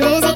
I'm losing